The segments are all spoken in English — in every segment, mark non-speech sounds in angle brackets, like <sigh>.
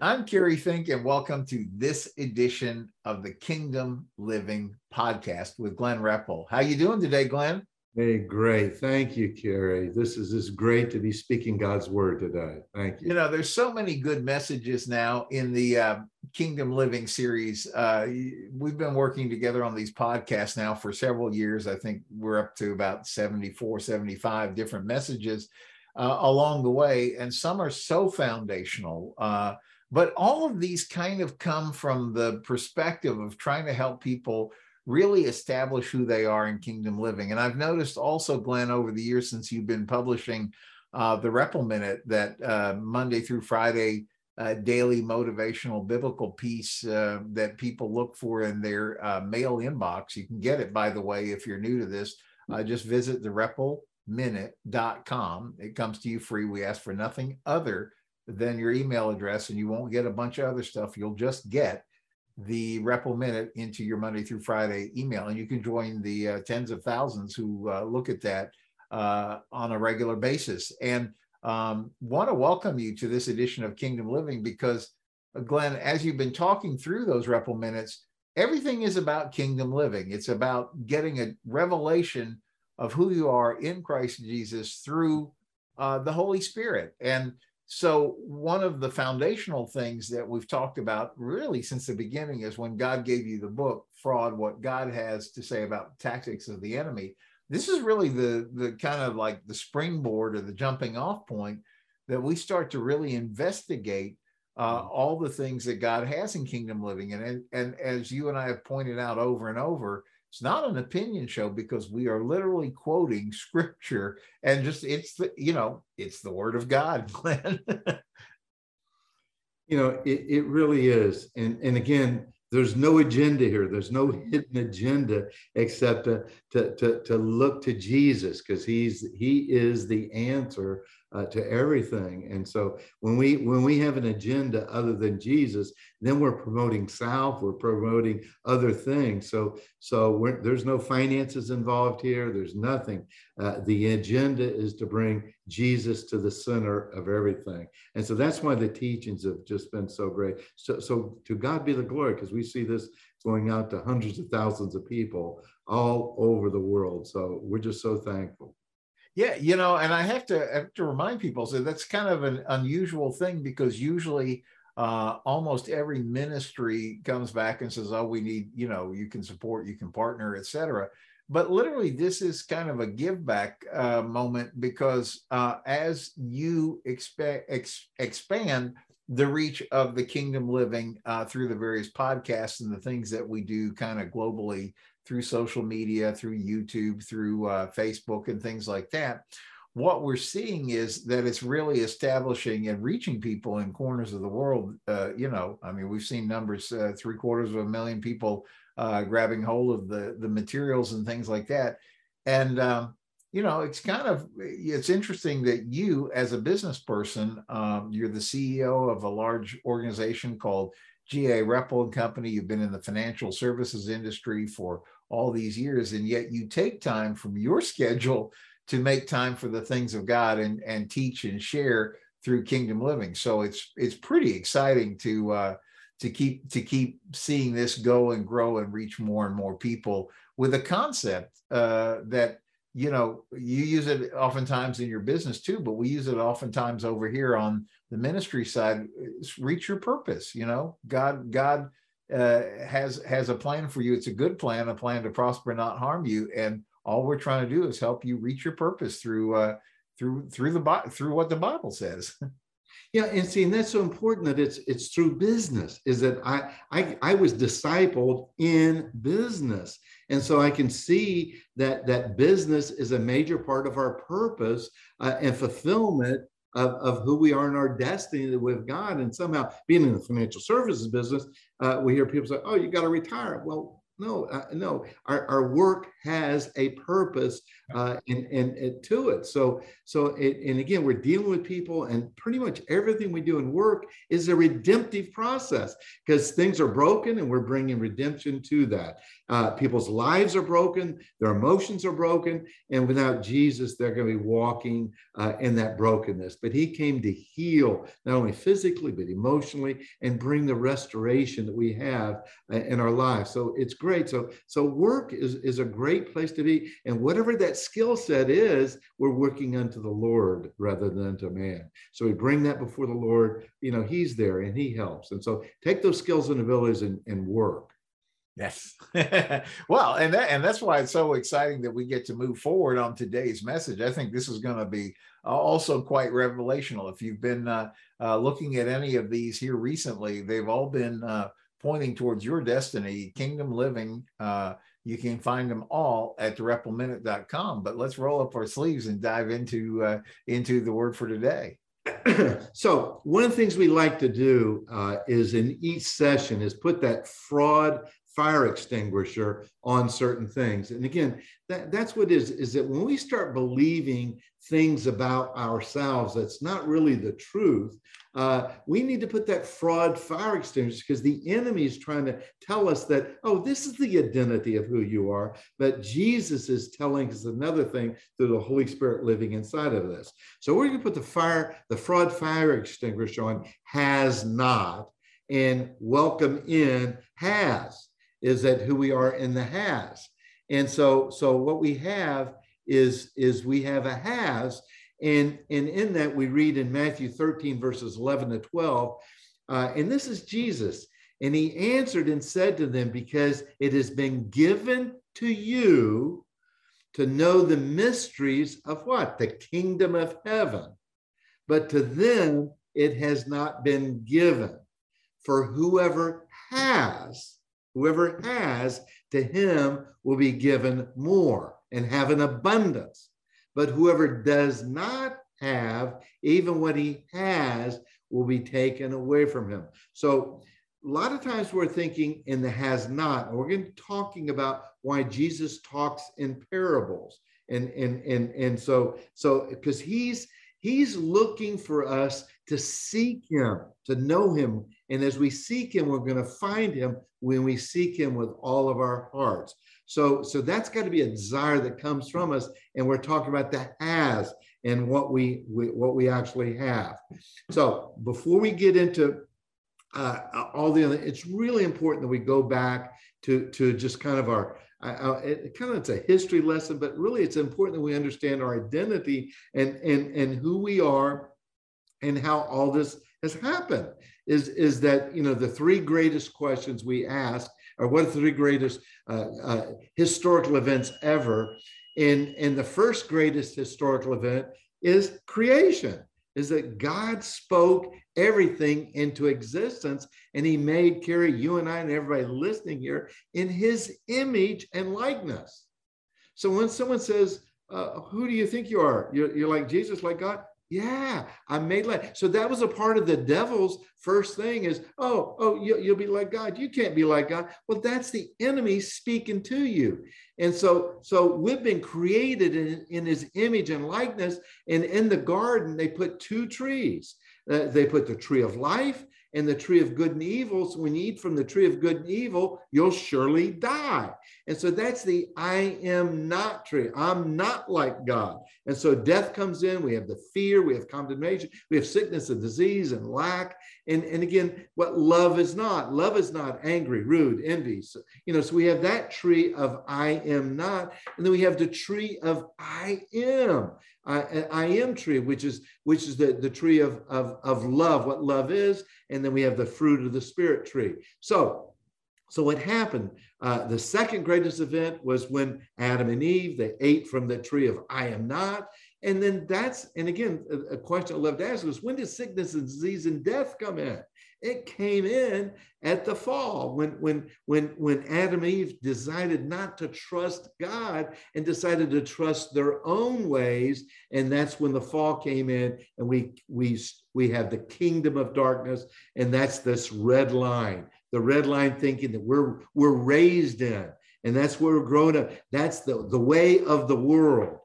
I'm Kerry Fink, and welcome to this edition of the Kingdom Living Podcast with Glenn Repple. How you doing today, Glenn? Hey, great. Thank you, Kerry. This is just great to be speaking God's word today. Thank you. You know, there's so many good messages now in the uh, Kingdom Living series. Uh, we've been working together on these podcasts now for several years. I think we're up to about 74, 75 different messages uh, along the way, and some are so foundational. But all of these kind of come from the perspective of trying to help people really establish who they are in kingdom living. And I've noticed also, Glenn, over the years since you've been publishing uh, the Repple Minute, that uh, Monday through Friday uh, daily motivational biblical piece uh, that people look for in their uh, mail inbox. You can get it, by the way, if you're new to this. Uh, just visit the reppleminute.com. It comes to you free. We ask for nothing other than your email address, and you won't get a bunch of other stuff. You'll just get the Repple Minute into your Monday through Friday email, and you can join the uh, tens of thousands who uh, look at that uh, on a regular basis. And um, want to welcome you to this edition of Kingdom Living because, uh, Glenn, as you've been talking through those Repple Minutes, everything is about kingdom living. It's about getting a revelation of who you are in Christ Jesus through uh, the Holy Spirit. And so, one of the foundational things that we've talked about really since the beginning is when God gave you the book, Fraud What God Has to Say About Tactics of the Enemy. This is really the, the kind of like the springboard or the jumping off point that we start to really investigate uh, mm-hmm. all the things that God has in kingdom living. And, and, and as you and I have pointed out over and over, it's not an opinion show because we are literally quoting scripture and just it's the you know it's the word of god <laughs> glenn. You know it, it really is. And and again there's no agenda here. There's no hidden agenda except to to, to look to jesus because he's he is the answer uh, to everything. And so when we when we have an agenda other than Jesus, then we're promoting self, we're promoting other things. So so there's no finances involved here. There's nothing. Uh, the agenda is to bring Jesus to the center of everything. And so that's why the teachings have just been so great. So so to God be the glory because we see this going out to hundreds of thousands of people all over the world. So we're just so thankful. Yeah, you know, and I have to have to remind people so that's kind of an unusual thing because usually uh, almost every ministry comes back and says, "Oh, we need, you know, you can support, you can partner, etc." But literally, this is kind of a give back uh, moment because uh, as you expect ex- expand the reach of the kingdom living uh, through the various podcasts and the things that we do kind of globally through social media, through YouTube, through uh, Facebook, and things like that. What we're seeing is that it's really establishing and reaching people in corners of the world. Uh, you know, I mean, we've seen numbers uh, three quarters of a million people uh, grabbing hold of the the materials and things like that. And um, you know, it's kind of it's interesting that you, as a business person, um, you're the CEO of a large organization called GA Repple and Company. You've been in the financial services industry for all these years, and yet you take time from your <laughs> schedule to make time for the things of God and and teach and share through Kingdom Living. So it's it's pretty exciting to uh, to keep to keep seeing this go and grow and reach more and more people with a concept uh, that you know you use it oftentimes in your business too but we use it oftentimes over here on the ministry side reach your purpose you know god god uh, has has a plan for you. It's a good plan, a plan to prosper, not harm you. And all we're trying to do is help you reach your purpose through uh, through through the through what the Bible says. <laughs> Yeah, and see, and that's so important that it's it's through business. Is that I I I was discipled in business, and so I can see that that business is a major part of our purpose uh, and fulfillment of, of who we are in our destiny with God. And somehow, being in the financial services business, uh, we hear people say, "Oh, you got to retire." Well, no, uh, no. Our, our work has a purpose uh, and, and, and to it. So, so it, and again, we're dealing with people, and pretty much everything we do in work is a redemptive process because things are broken, and we're bringing redemption to that. Uh, people's lives are broken, their emotions are broken, and without Jesus, they're going to be walking uh, in that brokenness. But He came to heal not only physically but emotionally, and bring the restoration that we have uh, in our lives. So it's great. So so work is is a great place to be, and whatever that skill set is, we're working unto the Lord rather than unto man. So we bring that before the Lord. You know, He's there and He helps. And so take those skills and abilities and, and work. Yes. <laughs> well, and that, and that's why it's so exciting that we get to move forward on today's message. I think this is going to be also quite revelational. If you've been uh, uh, looking at any of these here recently, they've all been uh, pointing towards your destiny, kingdom living. You can find them all at thereppleminute.com. But let's roll up our sleeves and dive into uh, into the word for today. <clears throat> so one of the things we like to do uh, is in each session is put that fraud fire extinguisher on certain things. And again, that, that's what is, is that when we start believing things about ourselves that's not really the truth, uh, we need to put that fraud fire extinguisher because the enemy is trying to tell us that, oh, this is the identity of who you are. But Jesus is telling us another thing through the Holy Spirit living inside of this. So we're going to put the fire, the fraud fire extinguisher on has not and welcome in has is that who we are in the has. And so, so what we have is, is we have a has. And, and in that, we read in Matthew 13, verses 11 to 12, uh, and this is Jesus. And he answered and said to them, Because it has been given to you to know the mysteries of what? The kingdom of heaven. But to them it has not been given. For whoever has, Whoever has, to him will be given more and have an abundance. But whoever does not have, even what he has, will be taken away from him. So a lot of times we're thinking in the has not, we're going to be talking about why Jesus talks in parables. And and and and so so because he's he's looking for us to seek him, to know him and as we seek him, we're going to find him when we seek him with all of our hearts. So, so that's got to be a desire that comes from us. And we're talking about the has and what we, we what we actually have. So before we get into uh, all the other, it's really important that we go back to, to just kind of our, uh, it kind of it's a history lesson, but really it's important that we understand our identity and, and, and who we are and how all this has happened is, is that, you know, the three greatest questions we ask are what are the three greatest uh, uh, historical events ever? And, and the first greatest historical event is creation, is that God spoke everything into existence and he made Kerry, you and I, and everybody listening here in his image and likeness. So when someone says, uh, who do you think you are? You're, you're like Jesus, like God. Yeah, I made like so that was a part of the devil's first thing is oh oh you, you'll be like God. You can't be like God. Well that's the enemy speaking to you. And so so we've been created in, in his image and likeness. And in the garden they put two trees. Uh, they put the tree of life and the tree of good and evil. So when you eat from the tree of good and evil, you'll surely die. And so that's the I am not tree. I'm not like God. And so death comes in. We have the fear, we have condemnation, we have sickness and disease and lack. And, and again, what love is not. Love is not angry, rude, envy. So, you know, so we have that tree of I am not. And then we have the tree of I am. I, I am tree, which is which is the, the tree of, of, of love, what love is, and then we have the fruit of the spirit tree. So, so what happened? Uh, the second greatest event was when Adam and Eve they ate from the tree of I am not, and then that's and again a, a question I love to ask was when did sickness and disease and death come in? It came in at the fall when when when when Adam and Eve decided not to trust God and decided to trust their own ways, and that's when the fall came in, and we we we have the kingdom of darkness, and that's this red line, the red line thinking that we're we're raised in. And that's where we're growing up. That's the, the way of the world.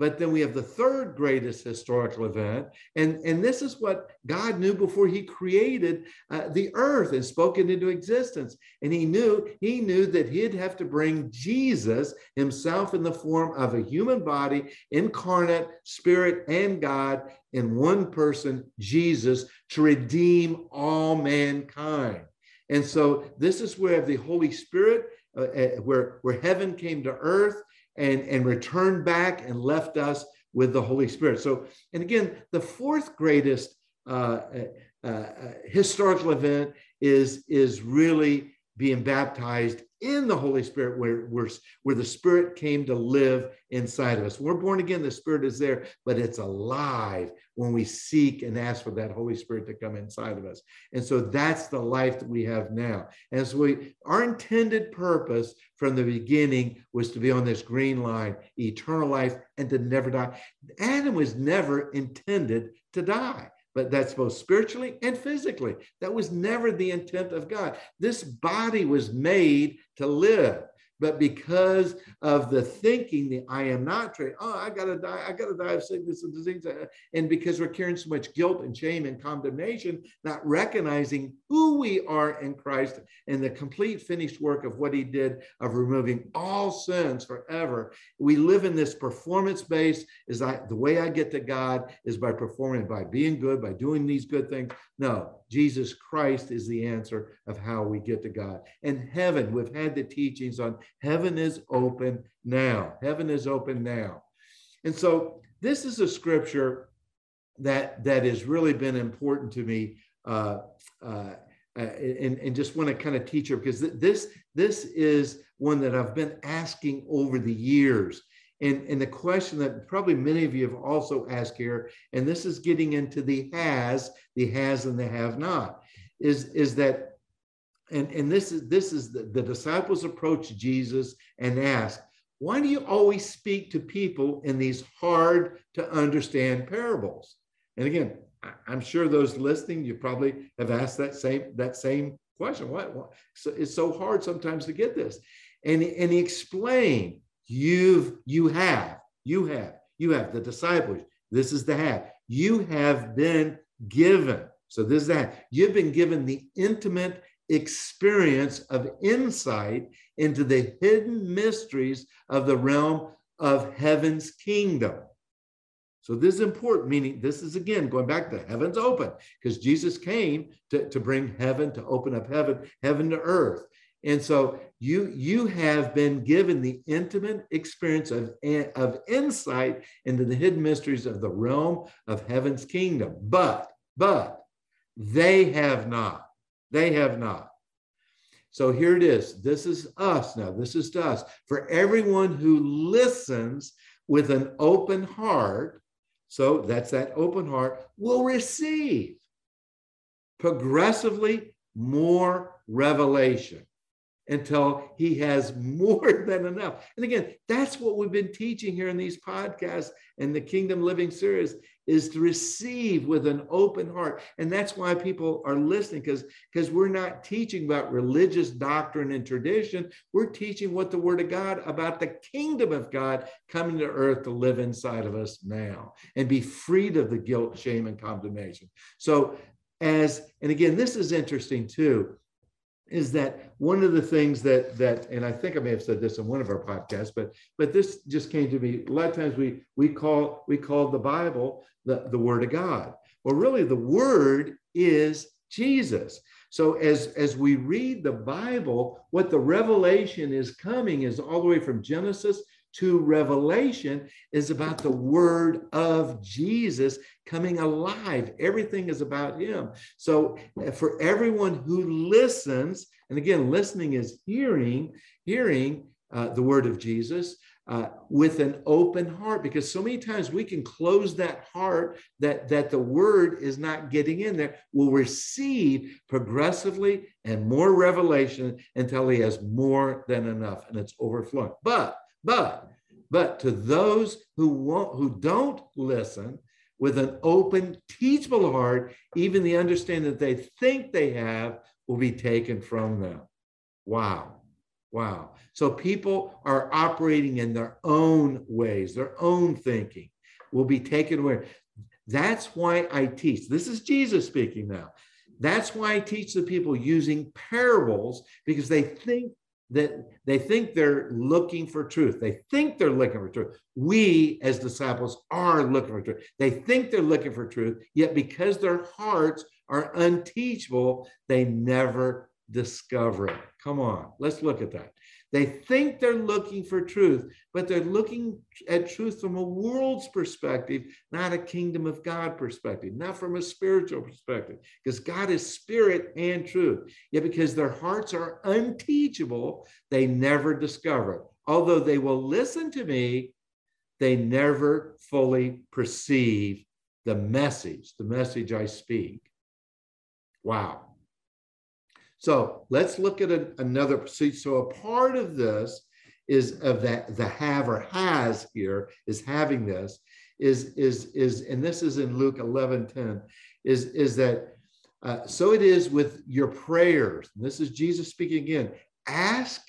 But then we have the third greatest historical event. And, and this is what God knew before he created uh, the earth and spoke it into existence. And he knew, he knew that he'd have to bring Jesus himself in the form of a human body, incarnate, spirit, and God in one person, Jesus, to redeem all mankind. And so this is where the Holy Spirit, uh, uh where, where heaven came to earth and, and returned back and left us with the Holy Spirit. So, and again, the fourth greatest uh, uh, uh, historical event is, is really being baptized in the Holy Spirit, where, where, where the Spirit came to live inside of us. We're born again, the Spirit is there, but it's alive when we seek and ask for that Holy Spirit to come inside of us. And so that's the life that we have now. And so we, our intended purpose from the beginning was to be on this green line, eternal life, and to never die. Adam was never intended to die but that's both spiritually and physically. That was never the intent of God. This body was made to live. But because of the thinking, the I am not trait, oh, I gotta die, I gotta die of sickness and disease. Uh, and because we're carrying so much guilt and shame and condemnation, not recognizing who we are in Christ and the complete finished work of what he did of removing all sins forever. We live in this performance base is I the way I get to God is by performing, by being good, by doing these good things. No, Jesus Christ is the answer of how we get to God. And heaven, we've had the teachings on heaven is open now. Heaven is open now. And so this is a scripture that that has really been important to me uh, uh, and, and just want to kind of teach her because this this is one that I've been asking over the years and, and the question that probably many of you have also asked here, and this is getting into the has, the has and the have not, is, is that, and, and this is this is the, the disciples approach Jesus and ask, why do you always speak to people in these hard to understand parables? And again, I'm sure those listening, you probably have asked that same that same question. What? So it's so hard sometimes to get this. And, and he explained You've, you have, you have, you have the disciples. This is the have. You have been given. So this is that. You've been given the intimate experience of insight into the hidden mysteries of the realm of heaven's kingdom. So this is important, meaning this is again going back to heaven's open, because Jesus came to, to bring heaven, to open up heaven, heaven to earth. And so you you have been given the intimate experience of, of insight into the hidden mysteries of the realm of heaven's kingdom. But, but they have not. They have not. So here it is. This is us now. This is to us. For everyone who listens with an open heart, so that's that open heart, will receive progressively more revelation until he has <laughs> more than enough. And again, that's what we've been teaching here in these podcasts and the Kingdom Living series is to receive with an open heart. And that's why people are listening because because we're not teaching about religious doctrine and tradition. We're teaching what the word of God about the kingdom of God coming to earth to live inside of us now and be freed of the guilt, shame and condemnation. So as and again this is interesting too is that one of the things that that and i think i may have said this in one of our podcasts but but this just came to me. A lot of times we we call we call the bible the, the word of god. Well really the word is jesus. So as as we read the bible what the revelation is coming is all the way from genesis to Revelation is about the word of Jesus coming alive. Everything is about him. So uh, for everyone who listens, and again, listening is hearing, hearing uh, the word of Jesus. Uh, with an open heart because so many times we can close that heart that that the word is not getting in there will receive progressively and more revelation until he has more than enough and it's overflowing but but but to those who won't, who don't listen with an open, teachable heart, even the understanding that they think they have will be taken from them. Wow. Wow. So people are operating in their own ways, their own thinking will be taken away. That's why I teach. This is Jesus speaking now. That's why I teach the people using parables because they think that they think they're looking for truth. They think they're looking for truth. We, as disciples, are looking for truth. They think they're looking for truth, yet because their hearts are unteachable, they never discover it. Come on, let's look at that. They think they're looking for truth, but they're looking at truth from a world's perspective, not a kingdom of God perspective, not from a spiritual perspective, because God is spirit and truth. Yet, because their hearts are unteachable, they never discover. Although they will listen to me, they never fully perceive the message, the message I speak. Wow. So let's look at a, another. So a part of this is of that the have or has here is having this is is is and this is in Luke 11 10 is is that uh, so it is with your prayers. And this is Jesus speaking again. Ask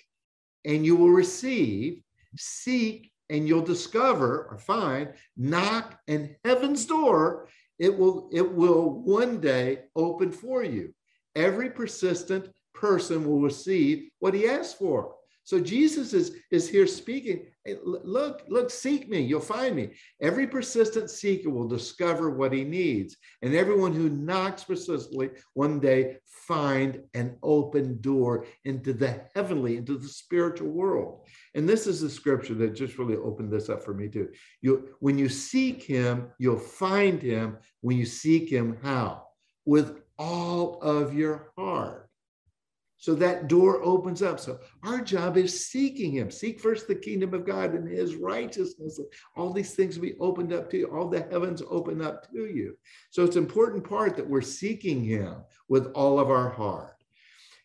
and you will receive. Seek and you'll discover or find. Knock and heaven's door it will it will one day open for you every persistent person will receive what he asks for. So Jesus is, is here speaking. Hey, look, look, seek me, you'll find me. Every persistent seeker will discover what he needs. And everyone who knocks persistently one day find an open door into the heavenly, into the spiritual world. And this is the scripture that just really opened this up for me too. You when you seek him, you'll find him. When you seek him, how? With all of your heart. So that door opens up. So our job is seeking Him. Seek first the kingdom of God and His righteousness. All these things will be opened up to you. All the heavens open up to you. So it's an important part that we're seeking Him with all of our heart.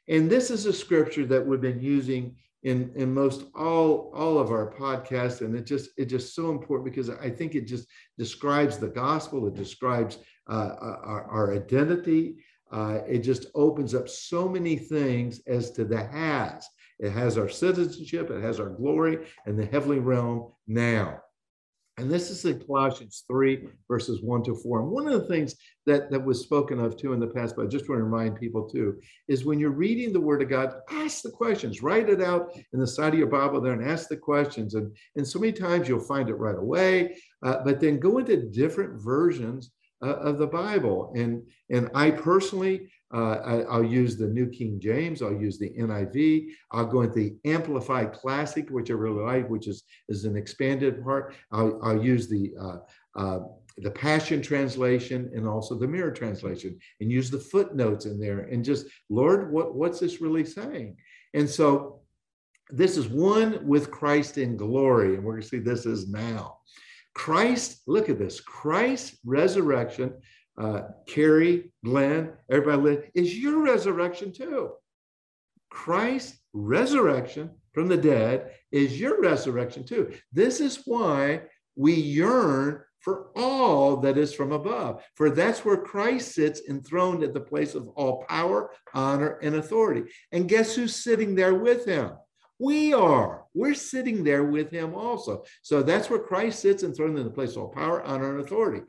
And this is a scripture that we've been using in, in most all all of our podcasts, and it just it just so important because I think it just describes the gospel. It describes uh, our, our identity uh, it just opens up so many things as to the has. It has our citizenship, it has our glory, and the heavenly realm now. And this is in Colossians 3, verses 1 to 4. And one of the things that, that was spoken of too in the past, but I just want to remind people too, is when you're reading the Word of God, ask the questions, write it out in the side of your Bible there and ask the questions. And, and so many times you'll find it right away, uh, but then go into different versions uh, of the Bible. And, and I personally, uh, I, will use the New King James, I'll use the NIV, I'll go into the Amplified Classic, which I really like, which is, is an expanded part. I'll, I'll use the uh, uh, the Passion Translation and also the Mirror Translation, and use the footnotes in there, and just Lord, what, what's this really saying? And so this is one with Christ in glory, and we're going to see this is now. Christ, look at this Christ's resurrection, uh, Kerry, Glenn, everybody, is your resurrection too. Christ's resurrection from the dead is your resurrection too. This is why we yearn for all that is from above, for that's where Christ sits enthroned at the place of all power, honor, and authority. And guess who's sitting there with him? We are. We're sitting there with him also. So that's where Christ sits and enthroned in the place of all power, honor, and authority.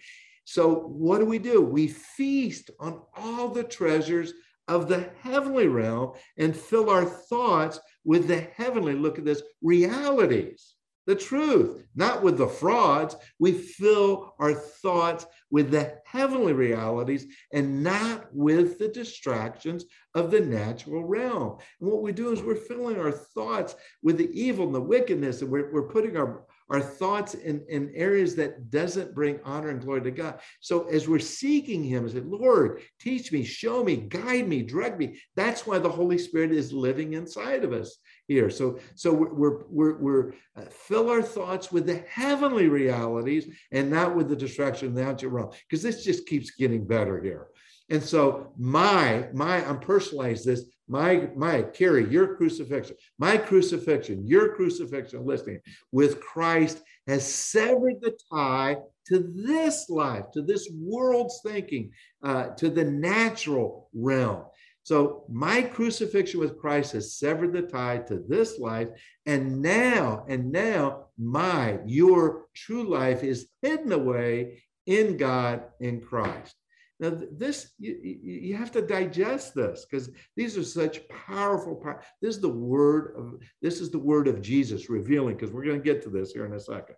So what do we do? We feast on all the treasures of the heavenly realm and fill our thoughts with the heavenly, look at this, realities the truth, not with the frauds. We fill our thoughts with the heavenly realities and not with the distractions of the natural realm. And what we do is we're filling our thoughts with the evil and the wickedness, and we're, we're putting our our thoughts in, in areas that doesn't bring honor and glory to God. So as we're seeking him, I say, Lord, teach me, show me, guide me, direct me. That's why the Holy Spirit is living inside of us here. So, so we're, we're, we're, uh, fill our thoughts with the heavenly realities and not with the distraction of the outer realm, because this just keeps getting better here. And so my, my, I'm personalized this, my, my, Kerry, your crucifixion, my crucifixion, your crucifixion, listening with Christ has severed the tie to this life, to this world's thinking, uh, to the natural realm. So my crucifixion with Christ has severed the tie to this life. And now, and now my, your true life is hidden away in God in Christ. Now, this you, you have to digest this because these are such powerful. Power. This is the word of this is the word of Jesus revealing. Because we're going to get to this here in a second.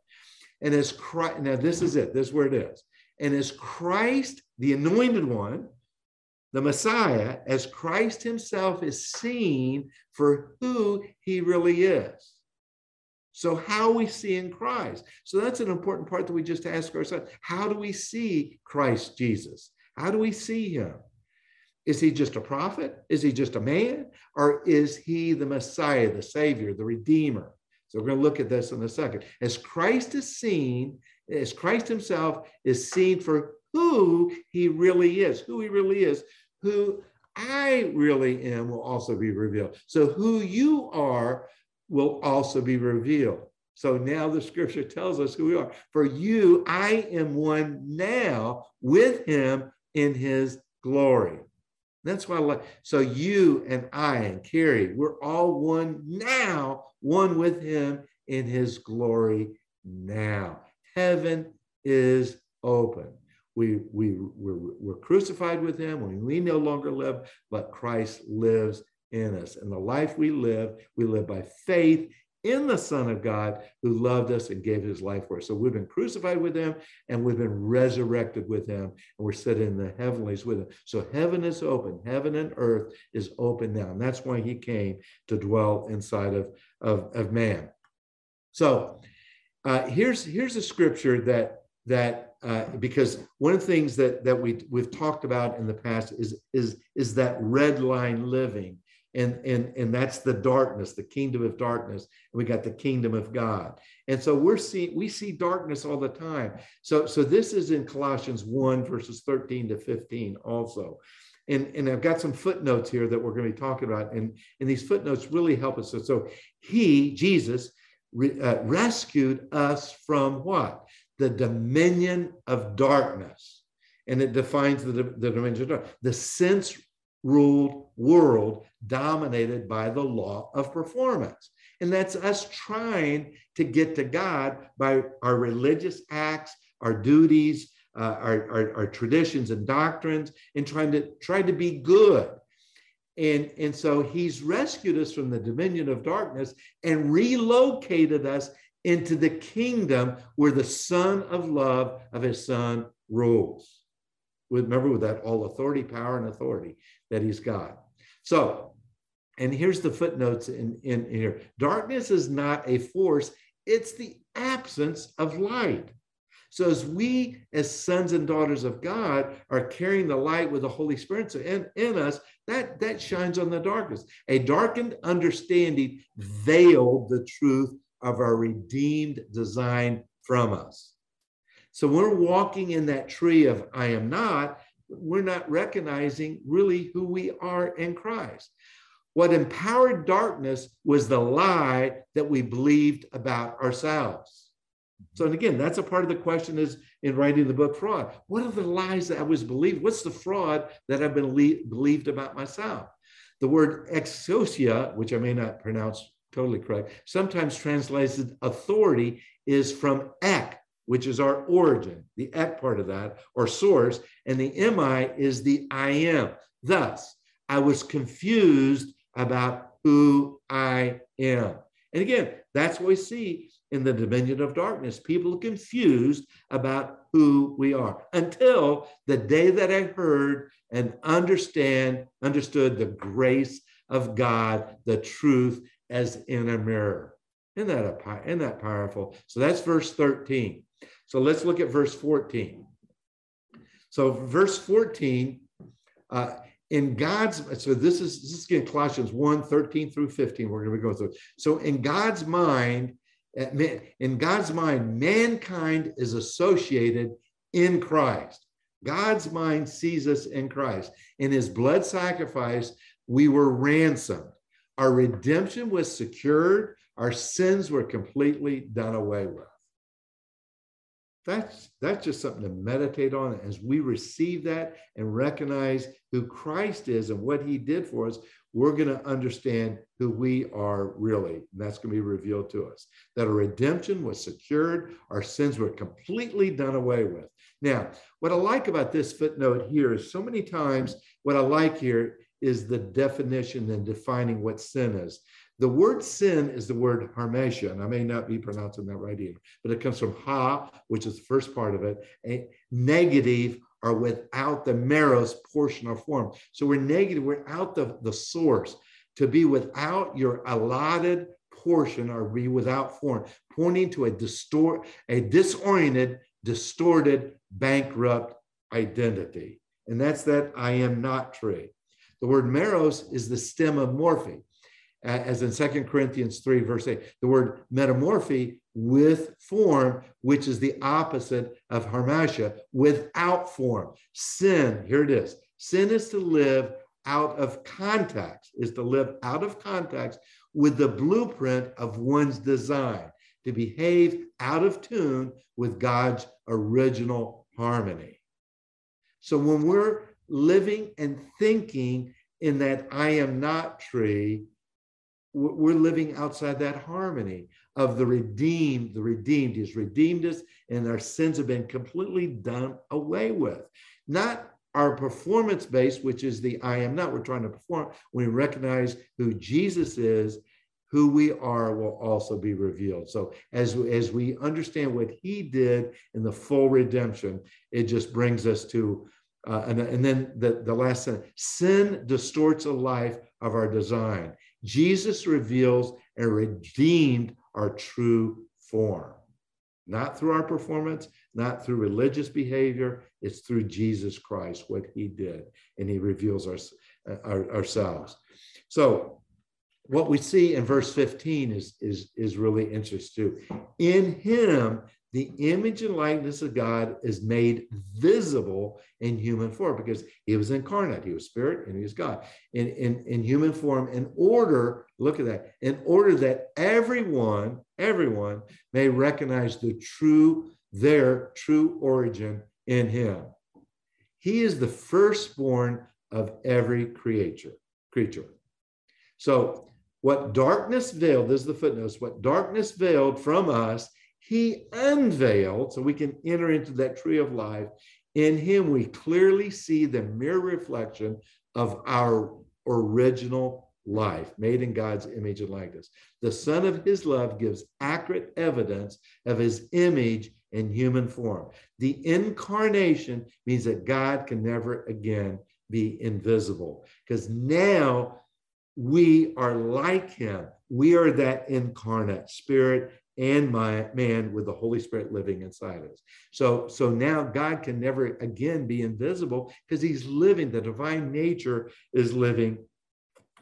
And as Christ, now this is it. This is where it is. And as Christ, the anointed one, the Messiah, as Christ Himself is seen for who He really is. So, how we see in Christ. So, that's an important part that we just ask ourselves. How do we see Christ Jesus? How do we see him? Is he just a prophet? Is he just a man? Or is he the Messiah, the Savior, the Redeemer? So we're going to look at this in a second. As Christ is seen, as Christ himself is seen for who he really is, who he really is, who I really am will also be revealed. So who you are will also be revealed. So now the scripture tells us who we are. For you, I am one now with him in his glory. That's why I so you and I and Kerry, we're all one now, one with him in his glory now. Heaven is open. We, we, we're, we're crucified with him when we no longer live, but Christ lives in us. And the life we live, we live by faith in the Son of God who loved us and gave his life for us. So we've been crucified with him and we've been resurrected with him and we're sitting in the heavenlies with him. So heaven is open, heaven and earth is open now. And that's why he came to dwell inside of, of, of man. So uh, here's, here's a scripture that, that uh, because one of the things that, that we, we've talked about in the past is, is, is that red line living and and and that's the darkness the kingdom of darkness. And we got the kingdom of god. And so we're seeing we see darkness all the time. So so this is in colossians 1 verses 13 to 15 also. And and i've got some footnotes here that we're going to be talking about. And and these footnotes really help us. So, so he jesus re, uh, rescued us from what? The dominion of darkness. And it defines the, the dimension of darkness the sense ruled world dominated by the law of performance. And that's us trying to get to God by our religious acts, our duties, uh, our, our, our, traditions and doctrines, and trying to try to be good. And, and so he's rescued us from the dominion of darkness and relocated us into the kingdom where the Son of love of his Son rules. Remember with that all authority, power, and authority that he's got. So, and here's the footnotes in, in, in here darkness is not a force, it's the absence of light. So as we, as sons and daughters of God, are carrying the light with the Holy Spirit in, in us, that, that shines on the darkness. A darkened understanding veiled the truth of our redeemed design from us. So we're walking in that tree of I am not, we're not recognizing really who we are in Christ. What empowered darkness was the lie that we believed about ourselves. So, and again, that's a part of the question is in writing the book Fraud. What are the lies that I was believed? What's the fraud that I've been believed about myself? The word exousia, which I may not pronounce totally correct, sometimes translated authority, is from ek, which is our origin, the ek part of that, or source, and the mi is the I am. Thus, I was confused about who I am. And again, that's what we see in the dominion of darkness. People are confused about who we are until the day that I heard and understand, understood the grace of God, the truth as in a mirror. Isn't that, a, isn't that powerful? So that's verse 13. So let's look at verse 14. So verse 14, uh, in God's, so this is this is again Colossians 1, 13 through 15. We're going to go through. So in God's mind, in God's mind, mankind is associated in Christ. God's mind sees us in Christ. In his blood sacrifice, we were ransomed. Our redemption was secured. Our sins were completely done away with. That's that's just something to meditate on as we receive that and recognize who Christ is and what he did for us we're going to understand who we are really and that's going to be revealed to us. That our redemption was secured our sins were completely done away with. Now what i like about this footnote here is so many times what i like here is the definition and defining what sin is the word sin is the word hamartia, and I may not be pronouncing that right either, but it comes from ha, which is the first part of it, a negative or without the meros portion or form. So we're negative, we're out the, the source. To be without your allotted portion or be without form, pointing to a distort, a disoriented, distorted, bankrupt identity. And that's that I am not tree. The word meros is the stem of morphe as in Second Corinthians 3, verse 8, the word metamorphe with form, which is the opposite of hamartia, without form. Sin, here it is. Sin is to live out of context, is to live out of context with the blueprint of one's design, to behave out of tune with God's original harmony. So when we're living and thinking in that I am not tree, we're living outside that harmony of the redeemed. The redeemed, He's redeemed us, and our sins have been completely done away with. Not our performance base, which is the I am not. We're trying to perform. We recognize who Jesus is, who we are will also be revealed. So as, as we understand what he did in the full redemption, it just brings us to, uh, and, and then the, the last sentence, sin distorts the life of our design. Jesus reveals and redeemed our true form, not through our performance, not through religious behavior. It's through Jesus Christ, what he did, and he reveals our, uh, our, ourselves. So, what we see in verse 15 is, is, is really interesting too. In him, the image and likeness of God is made visible in human form because he was incarnate. He was spirit and he was God in, in, in human form in order, look at that, in order that everyone, everyone may recognize the true, their true origin in him. He is the firstborn of every creature, creature. So what darkness veiled, this is the footnotes, what darkness veiled from us, he unveiled, so we can enter into that tree of life. In him, we clearly see the mere reflection of our original life, made in God's image and likeness. The Son of His love gives accurate evidence of His image in human form. The incarnation means that God can never again be invisible because now we are like Him. We are that incarnate spirit and my man with the Holy Spirit living inside us. So, so now God can never again be invisible because he's living, the divine nature is living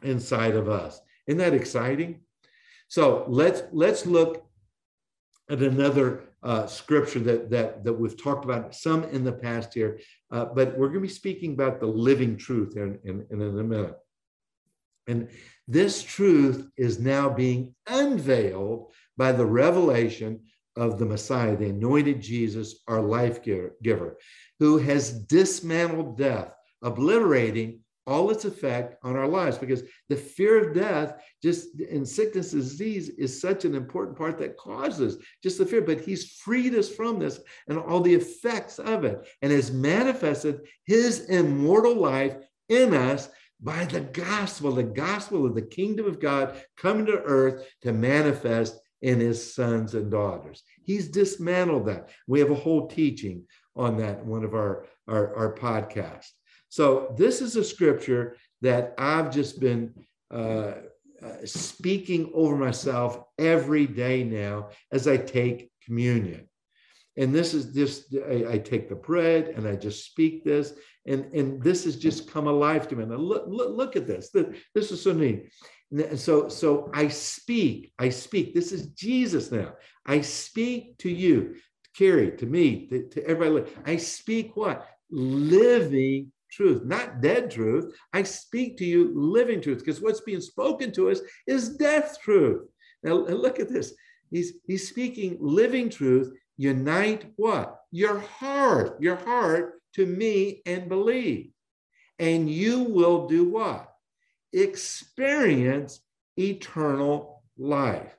inside of us. Isn't that exciting? So let's let's look at another uh, scripture that that that we've talked about some in the past here, uh, but we're going to be speaking about the living truth in, in, in a minute. And this truth is now being unveiled by the revelation of the Messiah, the anointed Jesus, our life giver, who has dismantled death, obliterating all its effect on our lives. Because the fear of death just in sickness and disease is such an important part that causes just the fear but he's freed us from this and all the effects of it and has manifested his immortal life in us by the gospel the gospel of the kingdom of god coming to earth to manifest in his sons and daughters. He's dismantled that. We have a whole teaching on that in one of our, our, our podcasts. So, this is a scripture that I've just been uh, uh, speaking over myself every day now as I take communion. And this is just, I, I, take the bread and I just speak this, and, and this has just come alive to me. And look, look, look at this. This is so neat. So, so I speak, I speak. This is Jesus now. I speak to you, to Kerry, to me, to, to everybody. I speak what? Living truth, not dead truth. I speak to you living truth because what's being spoken to us is death truth. Now, look at this. He's, he's speaking living truth, Unite what? Your heart, your heart to me and believe. And you will do what? Experience eternal life.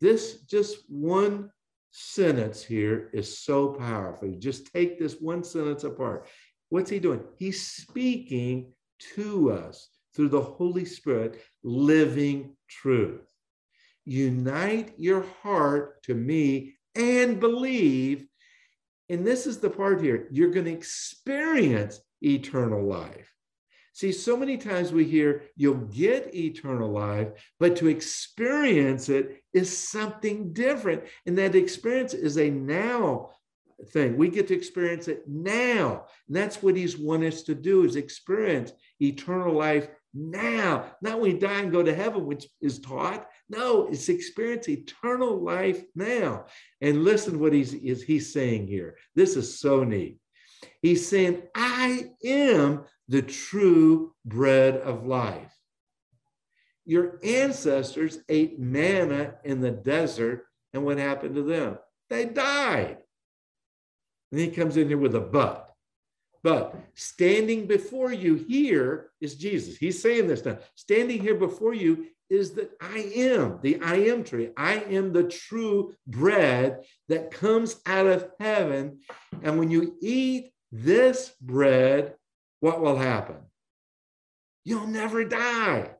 This just one sentence here is so powerful. just take this one sentence apart. What's he doing? He's speaking to us through the Holy Spirit, living truth. Unite your heart to me and believe. And this is the part here you're going to experience eternal life. See, so many times we hear you'll get eternal life, but to experience it is something different. And that experience is a now thing. We get to experience it now. And that's what he's wanted us to do is experience eternal life now, not when we die and go to heaven, which is taught. No, it's experience eternal life now. And listen what he's, is he's saying here. This is so neat. He's saying, I am the true bread of life. Your ancestors ate manna in the desert, and what happened to them? They died. And he comes in here with a but. But standing before you here is Jesus. He's saying this now. Standing here before you is that I am the I am tree. I am the true bread that comes out of heaven. And when you eat this bread, what will happen? You'll never die.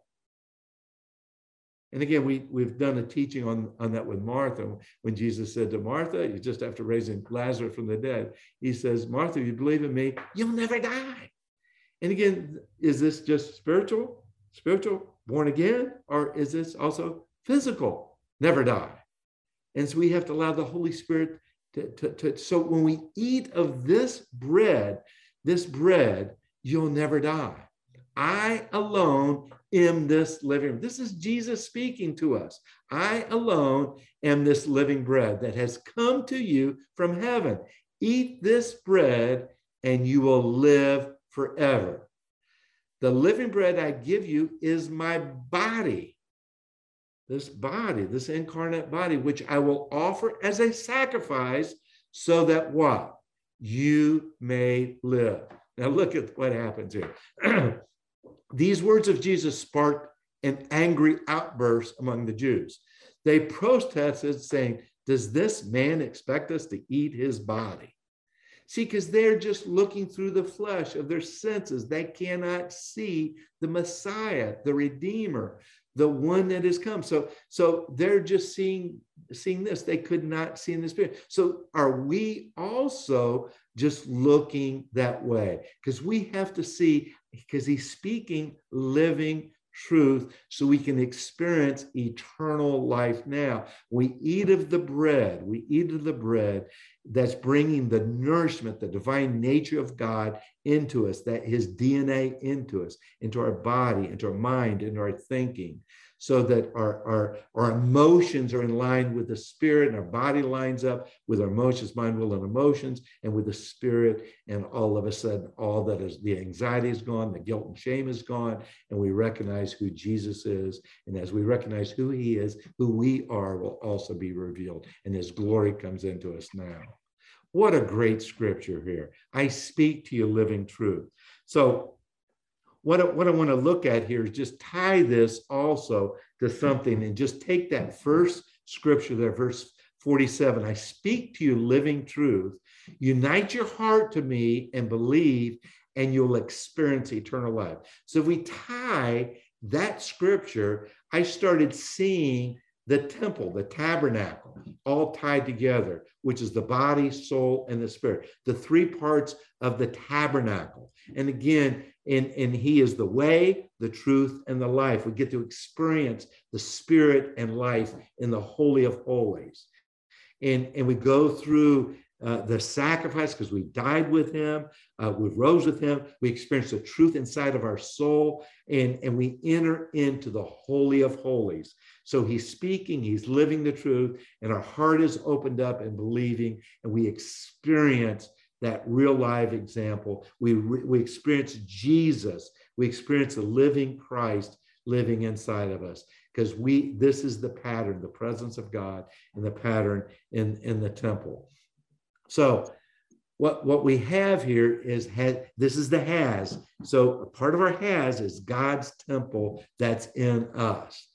And again, we, we've done a teaching on, on that with Martha. When Jesus said to Martha, you just after raising Lazarus from the dead, he says, Martha, if you believe in me, you'll never die. And again, is this just spiritual, spiritual, born again, or is this also physical, never die? And so we have to allow the Holy Spirit to, to, to so when we eat of this bread, this bread, you'll never die. I alone am this living. This is Jesus speaking to us. I alone am this living bread that has come to you from heaven. Eat this bread and you will live forever. The living bread I give you is my body. This body, this incarnate body, which I will offer as a sacrifice so that what? You may live. Now look at what happens here. <clears throat> These words of Jesus sparked an angry outburst among the Jews. They protested, saying, Does this man expect us to eat his body? See, because they're just looking through the flesh of their senses. They cannot see the Messiah, the Redeemer, the one that has come. So, so they're just seeing seeing this. They could not see in the spirit. So are we also just looking that way? Because we have to see, because he's speaking living truth so we can experience eternal life now. We eat of the bread, we eat of the bread that's bringing the nourishment, the divine nature of God into us, that his DNA into us, into our body, into our mind, into our thinking so that our, our, our emotions are in line with the spirit and our body lines up with our emotions, mind, will, and emotions, and with the spirit. And all of a sudden, all that is the anxiety is gone, the guilt and shame is gone, and we recognize who Jesus is. And as we recognize who he is, who we are will also be revealed, and his glory comes into us now. What a great scripture here. I speak to you living truth. So what I, what I want to look at here is just tie this also to something and just take that first scripture there, verse 47. I speak to you living truth. Unite your heart to me and believe, and you'll experience eternal life. So if we tie that scripture, I started seeing the temple, the tabernacle, all tied together, which is the body, soul, and the spirit, the three parts of the tabernacle. And again, and, and he is the way, the truth, and the life. We get to experience the spirit and life in the Holy of Holies. And, and we go through uh, the sacrifice because we died with him, uh, we rose with him, we experience the truth inside of our soul, and, and we enter into the Holy of Holies. So he's speaking, he's living the truth, and our heart is opened up and believing, and we experience that real live example. We, we experience Jesus, we experience the living Christ living inside of us because we this is the pattern the presence of god and the pattern in in the temple So what, what we have here is has, this is the has. So part of our has is God's temple that's in us.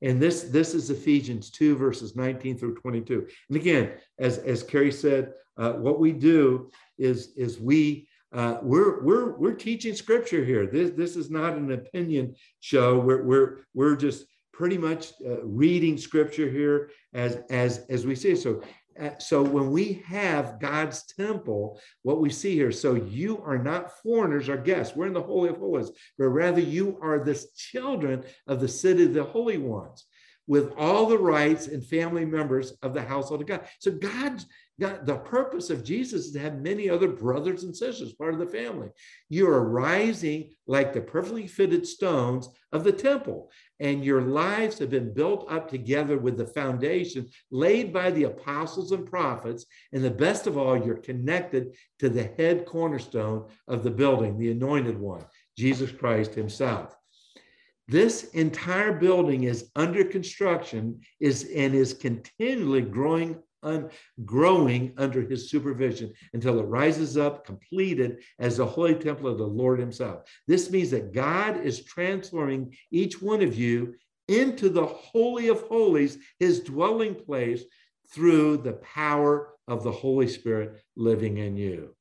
And this, this is Ephesians 2, verses 19 through 22. And again, as, as Kerry said, uh, what we do is, is we uh, we're we're we're teaching scripture here. This this is not an opinion show. We're we're we're just pretty much uh, reading scripture here as as as we see. So Uh, so when we have God's temple, what we see here, so you are not foreigners or guests. We're in the Holy of Holies, but rather you are the children of the city of the holy ones with all the rights and family members of the household of God. So God's God, the purpose of Jesus is to have many other brothers and sisters, part of the family. You are rising like the perfectly fitted stones of the temple, and your lives have been built up together with the foundation laid by the apostles and prophets. And the best of all, you're connected to the head cornerstone of the building, the anointed one, Jesus Christ Himself. This entire building is under construction is and is continually growing growing under his supervision until it rises up completed as the holy temple of the Lord himself. This means that God is transforming each one of you into the holy of holies, his dwelling place through the power of the Holy Spirit living in you.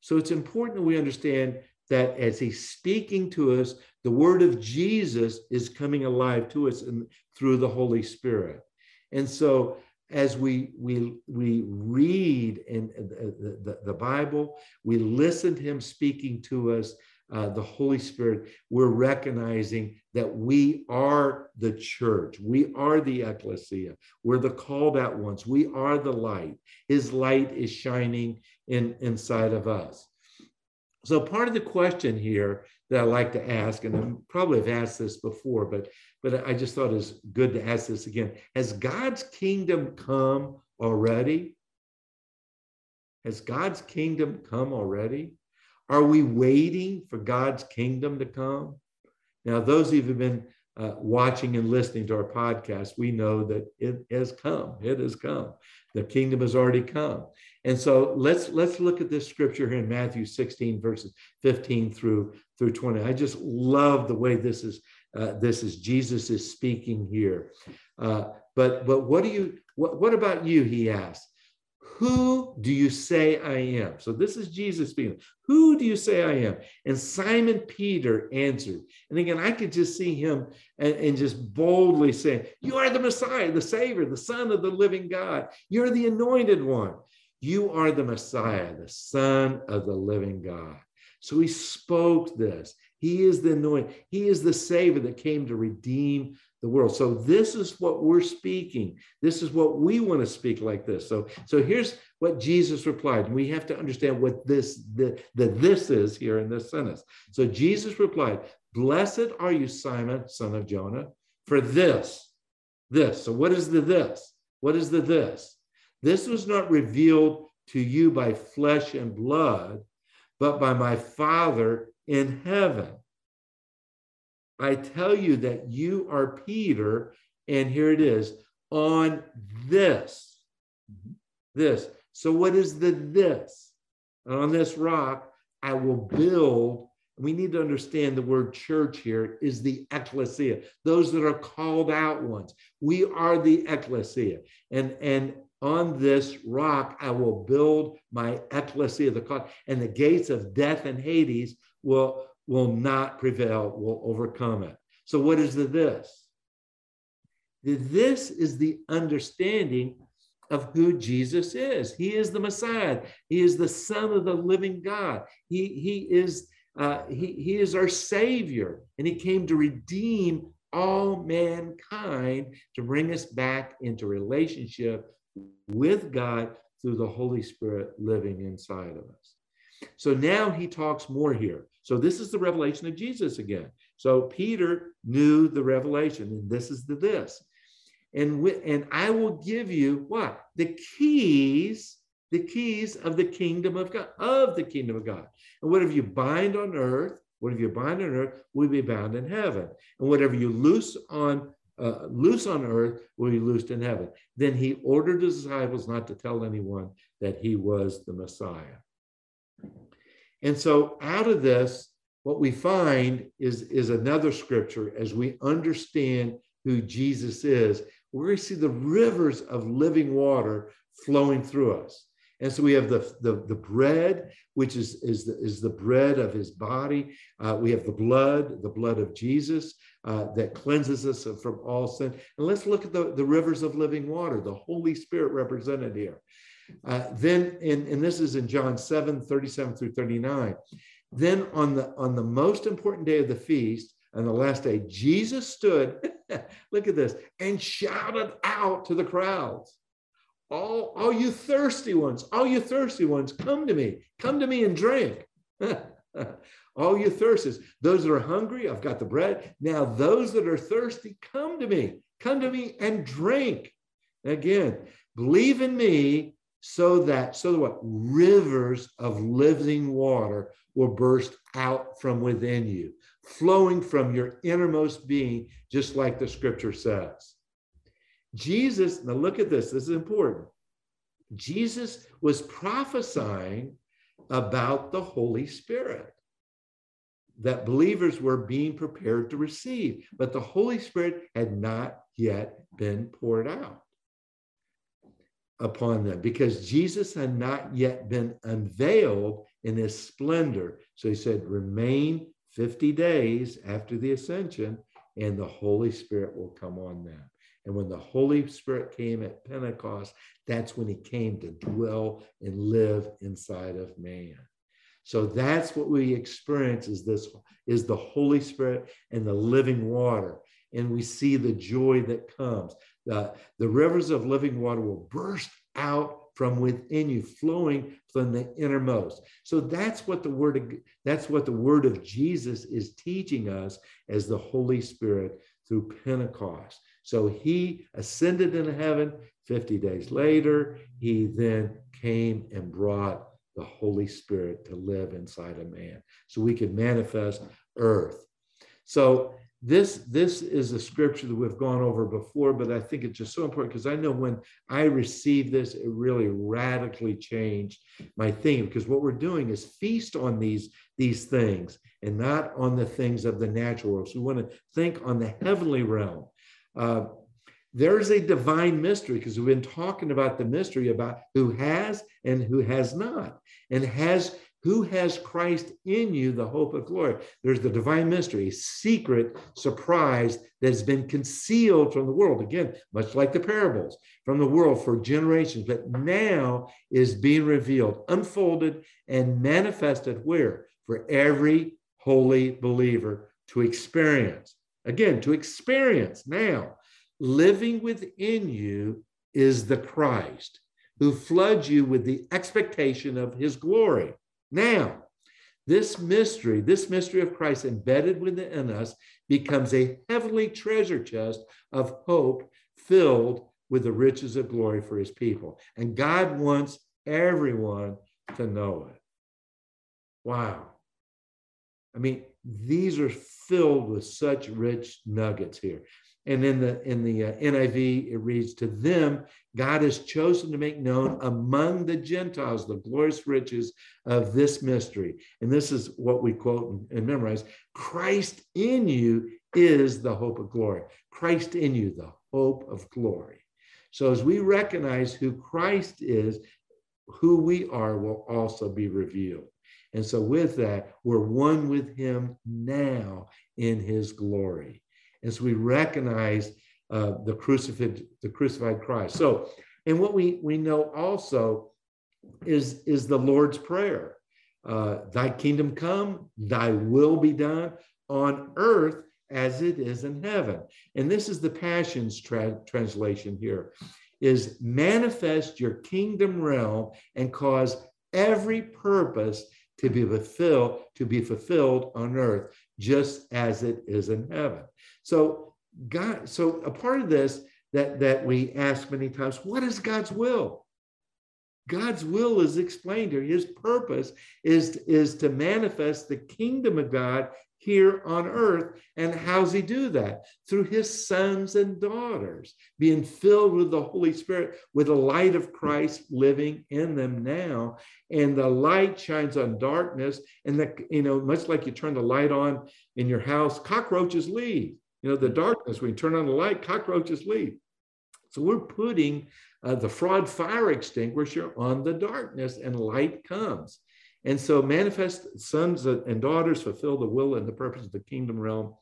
So it's important that we understand that as he's speaking to us, the word of Jesus is coming alive to us and through the Holy Spirit. And so as we we we read in the, the, the bible we listen to him speaking to us uh, the holy spirit we're recognizing that we are the church. We are the ecclesia. We're the called out ones. We are the light. His light is shining in inside of us. So part of the question here that I like to ask, and I probably have asked this before, but but I just thought it was good to ask this again. Has God's kingdom come already? Has God's kingdom come already? Are we waiting for God's kingdom to come? Now, those of you who've been uh, watching and listening to our podcast, we know that it has come. It has come. The kingdom has already come. And so let's let's look at this scripture here in Matthew 16 verses 15 through through 20. I just love the way this is uh, this is Jesus is speaking here. Uh, but but what do you what, what about you? He asked. Who do you say I am? So this is Jesus speaking. Who do you say I am? And Simon Peter answered. And again, I could just see him and, and just boldly saying, You are the Messiah, the Savior, the Son of the living God. You're the anointed one. You are the Messiah, the Son of the living God. So he spoke this. He is the anointed, he is the Savior that came to redeem the world. So this is what we're speaking. This is what we want to speak like this. So, so here's what Jesus replied. We have to understand what this the, the this is here in this sentence. So Jesus replied, Blessed are you, Simon, son of Jonah, for this, this. So what is the this? What is the this? This was not revealed to you by flesh and blood, but by my Father in heaven. I tell you that you are Peter, and here it is on this. This. So, what is the this? On this rock, I will build. We need to understand the word church here is the ecclesia, those that are called out ones. We are the ecclesia. And, and on this rock I will build my ecclesia, the and the gates of death and Hades will, will not prevail, will overcome it. So, what is the this? The this is the understanding of who Jesus is. He is the Messiah. He is the Son of the living God. He, he is uh, he, he is our Savior, and He came to redeem all mankind to bring us back into relationship with God through the Holy Spirit living inside of us. So now he talks more here. So this is the revelation of Jesus again. So Peter knew the revelation, and this is the this. And, with, and I will give you what? The keys, the keys of the kingdom of God, of the kingdom of God. And whatever you bind on earth, whatever you bind on earth will be bound in heaven. And whatever you loose on uh, loose on earth will be loosed in heaven. Then he ordered his disciples not to tell anyone that he was the Messiah. And so out of this, what we find is, is another scripture as we understand who Jesus is. We're going to see the rivers of living water flowing through us. And so we have the, the, the bread, which is, is, the, is the bread of his body. Uh, we have the blood, the blood of Jesus uh, that cleanses us from all sin. And let's look at the, the rivers of living water, the Holy Spirit represented here. Uh, then, in, and this is in John 7 37 through 39. Then on the on the most important day of the feast, on the last day, Jesus stood, <laughs> look at this, and shouted out to the crowds all, all you thirsty ones, all you thirsty ones, come to me. Come to me and drink. <laughs> all you thirsters, those that are hungry, I've got the bread. Now, those that are thirsty, come to me. Come to me and drink. Again, believe in me so that, so that what? Rivers of living water will burst out from within you, flowing from your innermost being, just like the scripture says. Jesus, now look at this, this is important. Jesus was prophesying about the Holy Spirit that believers were being prepared to receive, but the Holy Spirit had not yet been poured out upon them because Jesus had not yet been unveiled in his splendor. So he said, remain 50 days after the ascension, and the Holy Spirit will come on them. And when the Holy Spirit came at Pentecost, that's when he came to dwell and live inside of man. So that's what we experience is this is the Holy Spirit and the living water. And we see the joy that comes. The, the rivers of living water will burst out from within you, flowing from the innermost. So that's what the word of, that's what the word of Jesus is teaching us as the Holy Spirit through Pentecost. So he ascended into heaven. 50 days later, he then came and brought the Holy Spirit to live inside a man so we could manifest earth. So this this is a scripture that we've gone over before but i think it's just so important because i know when i received this it really radically changed my thinking because what we're doing is feast on these these things and not on the things of the natural world. So we want to think on the heavenly realm. Uh, there's a divine mystery because we've been talking about the mystery about who has and who has not, and has who has Christ in you, the hope of glory. There's the divine mystery, secret surprise that has been concealed from the world. Again, much like the parables from the world for generations, but now is being revealed, unfolded, and manifested where? For every holy believer to experience. Again, to experience now, living within you is the Christ who floods you with the expectation of his glory. Now, this mystery, this mystery of Christ embedded within us, becomes a heavenly treasure chest of hope filled with the riches of glory for his people. And God wants everyone to know it. Wow. I mean, these are filled with such rich nuggets here. And in the in the uh, NIV, it reads, "To them, God has chosen to make known among the Gentiles the glorious riches of this mystery." And this is what we quote and, and memorize: "Christ in you is the hope of glory. Christ in you, the hope of glory." So as we recognize who Christ is, who we are will also be revealed. And so, with that, we're one with him now in his glory as we recognize uh, the crucified the crucified Christ. So, and what we we know also is is the Lord's prayer. Uh, thy kingdom come, thy will be done on earth as it is in heaven. And this is the Passions tra- translation here is manifest your kingdom realm and cause every purpose to be fulfilled to be fulfilled on earth just as it is in heaven. So god so a part of this that that we ask many times what is god's will? God's will is explained here. His purpose is is to manifest the kingdom of god here on earth. And how's he do that? Through his sons and daughters, being filled with the Holy Spirit, with the light of Christ living in them now. And the light shines on darkness. And that, you know, much like you turn the light on in your house, cockroaches leave. You know, the darkness, when you turn on the light, cockroaches leave. So we're putting uh, the fraud fire extinguisher on the darkness, and light comes. And so manifest sons and daughters fulfill the will and the purpose of the kingdom realm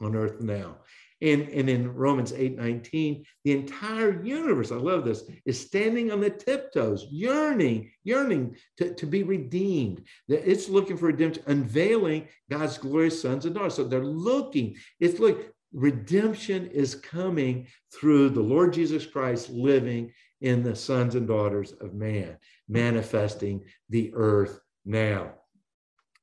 on earth now. And, and in Romans 8 19, the entire universe, I love this, is standing on the tiptoes, yearning, yearning to, to be redeemed. It's looking for redemption, unveiling God's glorious sons and daughters. So they're looking, it's like redemption is coming through the Lord Jesus Christ living in the sons and daughters of man, manifesting the earth now.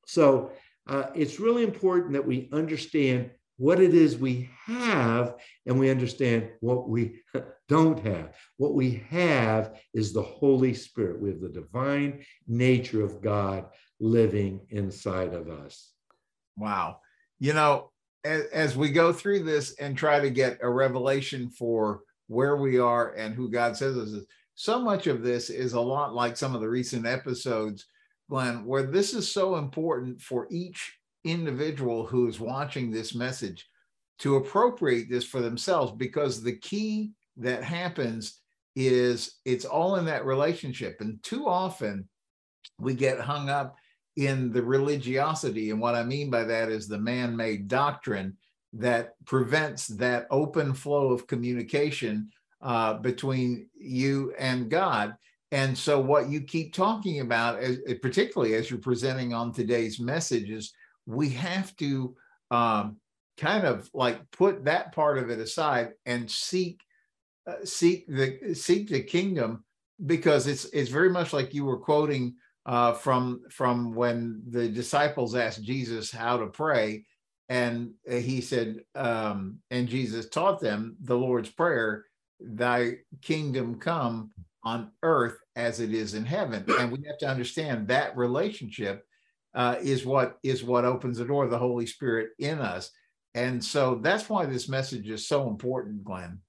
So uh, it's really important that we understand what it is we have and we understand what we <laughs> don't have. What we have is the Holy Spirit. We have the divine nature of God living inside of us. Wow. You know, as, as we go through this and try to get a revelation for where we are and who God says us is, so much of this is a lot like some of the recent episodes, Glenn, where this is so important for each individual who is watching this message to appropriate this for themselves because the key that happens is it's all in that relationship. And too often we get hung up in the religiosity. And what I mean by that is the man made doctrine that prevents that open flow of communication uh, between you and God. And so, what you keep talking about, as, particularly as you're presenting on today's message, is we have to um, kind of like put that part of it aside and seek uh, seek the seek the kingdom because it's it's very much like you were quoting uh, from from when the disciples asked Jesus how to pray, and he said, um, and Jesus taught them the Lord's prayer, "Thy kingdom come on earth as it is in heaven," <clears throat> and we have to understand that relationship uh, is what is what opens the door, of the Holy Spirit in us, and so that's why this message is so important, Glenn.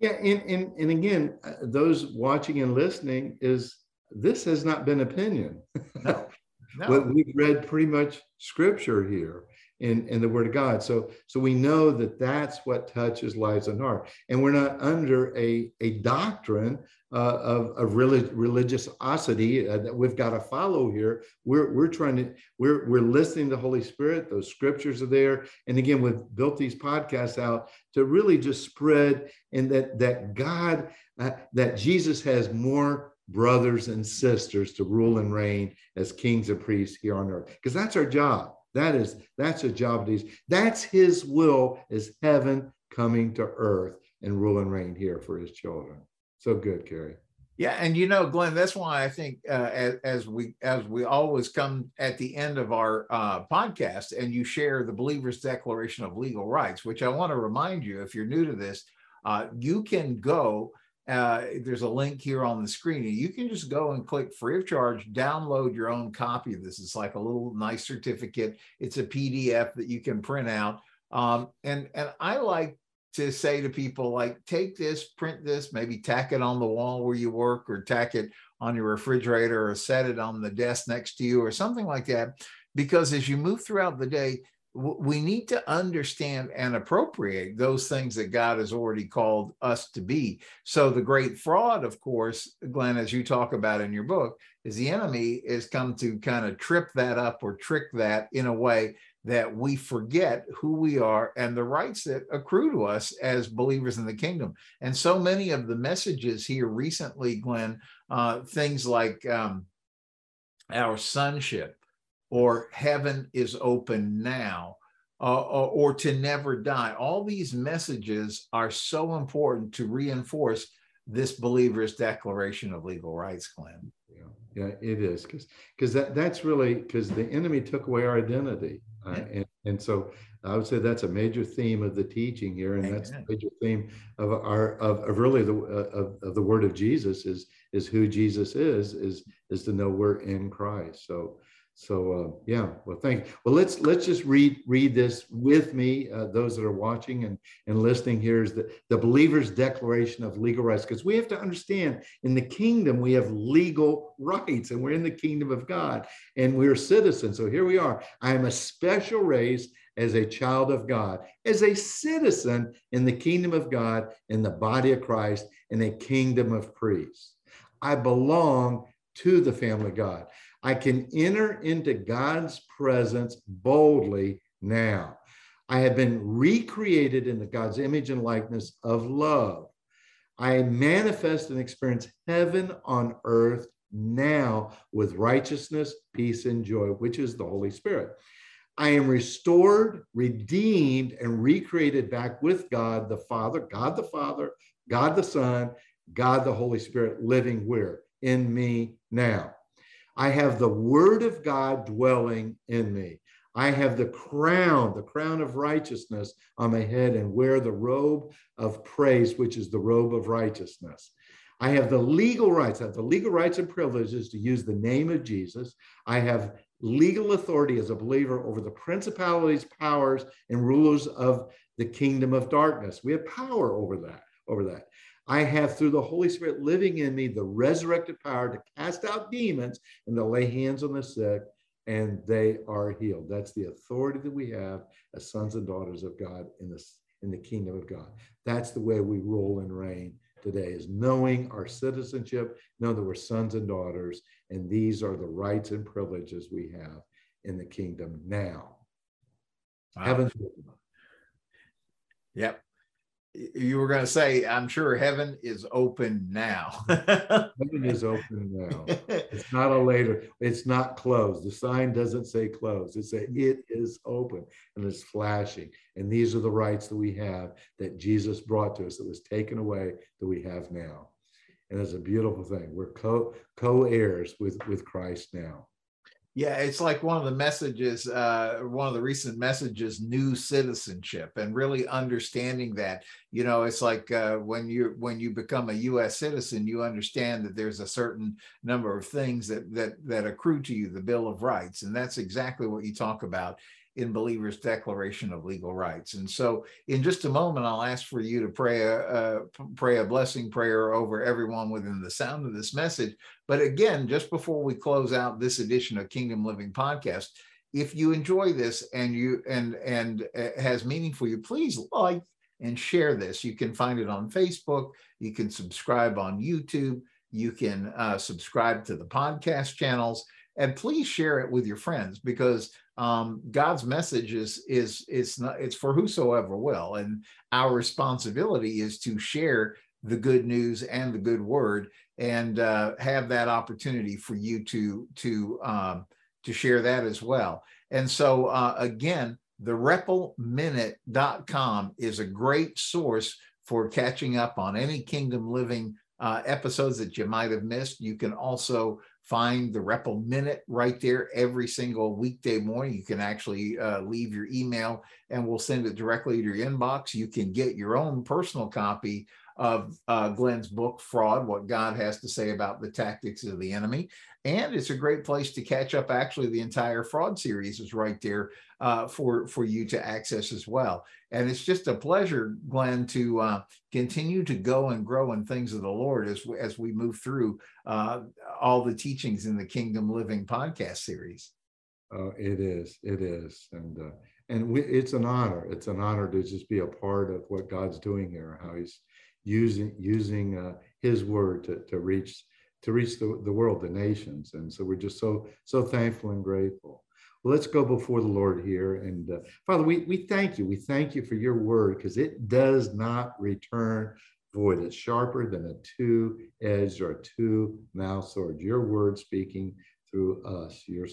Yeah, and and, and again, uh, those watching and listening is this has not been opinion. No. <laughs> No. we've read pretty much scripture here in, in the word of God. So, so we know that that's what touches lives and heart. And we're not under a, a doctrine uh, of, of relig- religiosity uh, that we've got to follow here. We're, we're trying to, we're, we're listening to the Holy Spirit. Those scriptures are there. And again, we've built these podcasts out to really just spread and that, that God, uh, that Jesus has more brothers and sisters to rule and reign as kings and priests here on earth because that's our job that is that's a job of these that's his will is heaven coming to earth and rule and reign here for his children so good Kerry yeah and you know glenn that's why i think uh, as, as, we as we always come at the end of our uh, podcast and you share the believer's declaration of legal rights which i want to remind you if you're new to this uh, you can go uh, there's a link here on the screen. and You can just go and click free of charge, download your own copy of this. It's like a little nice certificate. It's a PDF that you can print out. Um, and, and I like to say to people, like, take this, print this, maybe tack it on the wall where you work or tack it on your refrigerator or set it on the desk next to you or something like that. Because as you move throughout the day, we need to understand and appropriate those things that God has already called us to be. So, the great fraud, of course, Glenn, as you talk about in your book, is the enemy has come to kind of trip that up or trick that in a way that we forget who we are and the rights that accrue to us as believers in the kingdom. And so many of the messages here recently, Glenn, uh, things like um, our sonship or heaven is open now uh, or, or, to never die. All these messages are so important to reinforce this believer's declaration of legal rights, Glenn. Yeah, yeah it is because because that that's really because the enemy took away our identity, uh, and and so I would say that's a major theme of the teaching here, and that's a major theme of our of, of really the uh, of, of the word of Jesus is is who Jesus is is is to know we're in Christ. So so uh, yeah, well, thank you. Well, let's let's just read read this with me. Uh, those that are watching and and listening here is the the believer's declaration of legal rights because we have to understand in the kingdom we have legal rights and we're in the kingdom of God and we're citizens. So here we are. I am a special race as a child of God, as a citizen in the kingdom of God, in the body of Christ, in a kingdom of priests. I belong to the family of God. I can enter into God's presence boldly now. I have been recreated into God's image and likeness of love. I manifest and experience heaven on earth now with righteousness, peace, and joy, which is the Holy Spirit. I am restored, redeemed, and recreated back with God the Father, God the Father, God the Son, God the Holy Spirit living where? In me now. I have the word of God dwelling in me. I have the crown, the crown of righteousness on my head, and wear the robe of praise, which is the robe of righteousness. I have the legal rights, I have the legal rights and privileges to use the name of Jesus. I have legal authority as a believer over the principalities, powers, and rulers of the kingdom of darkness. We have power over that, over that. I have through the Holy Spirit living in me the resurrected power to cast out demons and to lay hands on the sick and they are healed. That's the authority that we have as sons and daughters of God in this in the kingdom of God. That's the way we rule and reign today is knowing our citizenship, know that we're sons and daughters, and these are the rights and privileges we have in the kingdom now. Wow. Heaven's Yep you were going to say, I'm sure heaven is open now. <laughs> heaven is open now. It's not a later, it's not closed. The sign doesn't say closed. It says mm-hmm. it is open and it's flashing. And these are the rights that we have that Jesus brought to us that was taken away that we have now. And it's a beautiful thing. We're co co-heirs with, with Christ now. Yeah, it's like one of the messages, uh, one of the recent messages, new citizenship, and really understanding that. You know, it's like uh, when you when you become a U.S. citizen, you understand that there's a certain number of things that that that accrue to you, the Bill of Rights, and that's exactly what you talk about in Believer's Declaration of Legal Rights. And so, in just a moment, I'll ask for you to pray a, pray a blessing prayer over everyone within the sound of this message. But again, just before we close out this edition of Kingdom Living Podcast, if you enjoy this and you and and has meaning for you, please like and share this. You can find it on Facebook. You can subscribe on YouTube. You can uh, subscribe to the podcast channels, and please share it with your friends because um, God's message is is it's not it's for whosoever will, and our responsibility is to share the good news and the good word, and uh, have that opportunity for you to to um, to share that as well. And so uh, again, thereppleminute.com is a great source for catching up on any Kingdom Living uh, episodes that you might have missed. You can also find the Repple Minute right there every single weekday morning. You can actually uh, leave your email and we'll send it directly to your inbox. You can get your own personal copy of uh, Glenn's book, Fraud What God Has to Say About the Tactics of the Enemy. And it's a great place to catch up. Actually, the entire fraud series is right there uh, for, for you to access as well. And it's just a pleasure, Glenn, to uh, continue to go and grow in things of the Lord as, as we move through uh, all the teachings in the Kingdom Living podcast series. Oh, it is. It is. And, uh, and we, it's an honor. It's an honor to just be a part of what God's doing here, how he's using using uh, His word to, to reach to reach the, the world, the nations. And so we're just so so thankful and grateful. Let's go before the Lord here. And uh, Father, we, we thank you. We thank you for your word because it does not return void. It's sharper than a two edged or a two mouthed sword. Your word speaking through us, your,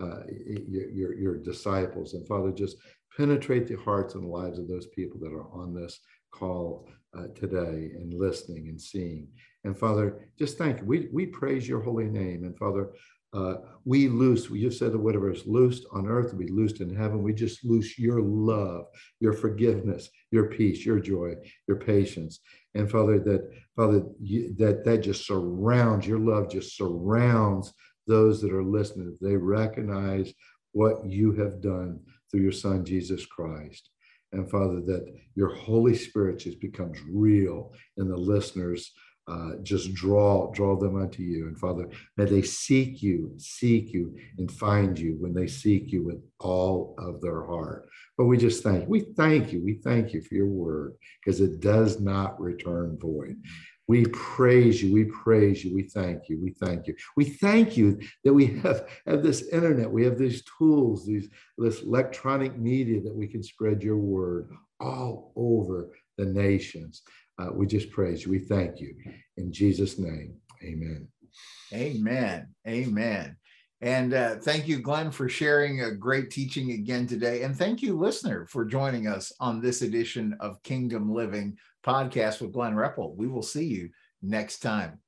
uh, your, your, your disciples. And Father, just penetrate the hearts and lives of those people that are on this call uh, today and listening and seeing. And Father, just thank you. We, we praise your holy name. And Father, uh, we loose, just said that whatever is loosed on earth will be loosed in heaven. We just loose your love, your forgiveness, your peace, your joy, your patience. And Father, that Father, you, that that just surrounds, your love just surrounds those that are listening, they recognize what you have done through your son, Jesus Christ. And Father, that your Holy Spirit just becomes real in the listeners uh, just draw draw them unto you. And father may they seek you seek you and find you when they seek you with all of their heart. But we just thank we thank you we thank you for your word because it does not return void. We praise you we praise you we thank you we thank you. We thank you that we have, have this internet we have these tools these this electronic media that we can spread your word all over the nations uh, we just praise you. We thank you. In Jesus' name, amen. Amen. Amen. And uh, thank you, Glenn, for sharing a great teaching again today. And thank you, listener, for joining us on this edition of Kingdom Living podcast with Glenn Repple. We will see you next time.